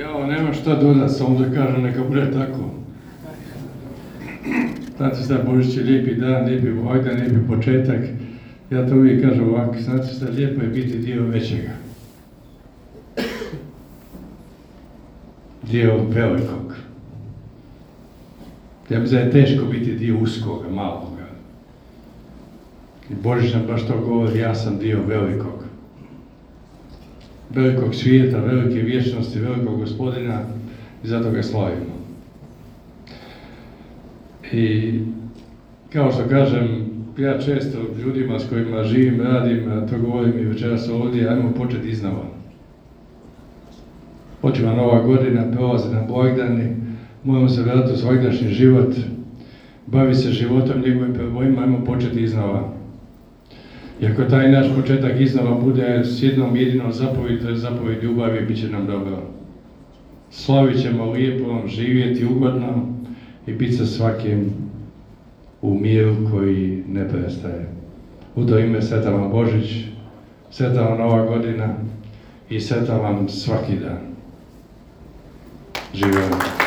Ja nema šta dodat, samo da kažem neka bude tako. Znate šta, Božić je lijepi dan, lijepi blagdan, lijepi početak. Ja to uvijek kažem ovako, znate šta, lijepo je biti dio većega. Dio velikog. Ja da je teško biti dio uskoga, maloga. I Božić nam baš to govori, ja sam dio velikog. Velikog svijeta, velike vječnosti, velikog gospodina i zato ga slavimo. I kao što kažem, ja često ljudima s kojima živim, radim, to govorim i večeras ovdje, ajmo početi iznova. Počeva nova godina, prolaze nam blagdani, moramo se vratiti u svagdašnji život, bavi se životom, njegovim problemima, ajmo početi iznova. I ako taj naš početak iznova bude s jednom jedinom zapovjed, to je zapovjed ljubavi, bit će nam dobro. Slavit ćemo lijepo, živjeti ugodno i biti sa svakim u miru koji ne prestaje. U to ime sveta vam Božić, sveta vam Nova godina i sveta vam svaki dan. Živjeli.